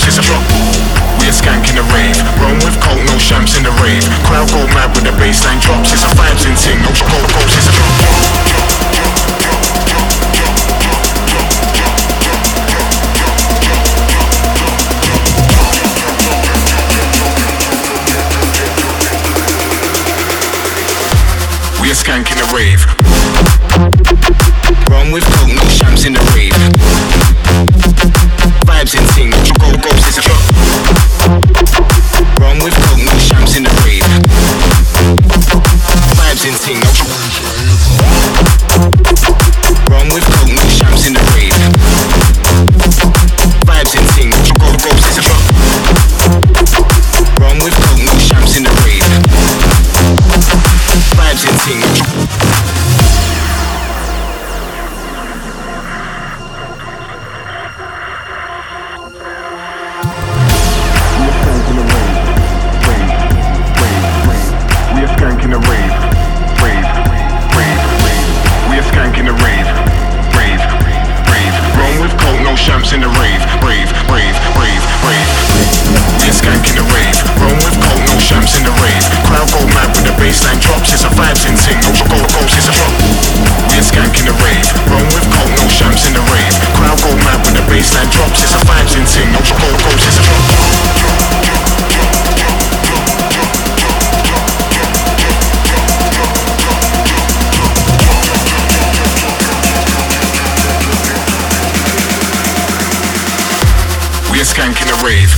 raps, it's a rock. We are skanking the rave. Rome with coke, no champs in the rave. Crowd go mad with the baseline drops. It's a vibes in ting, no gold goals, it's a drop. We are skanking the rave. Run with coke, no champs in the rave. in the rave. Skank in a rave.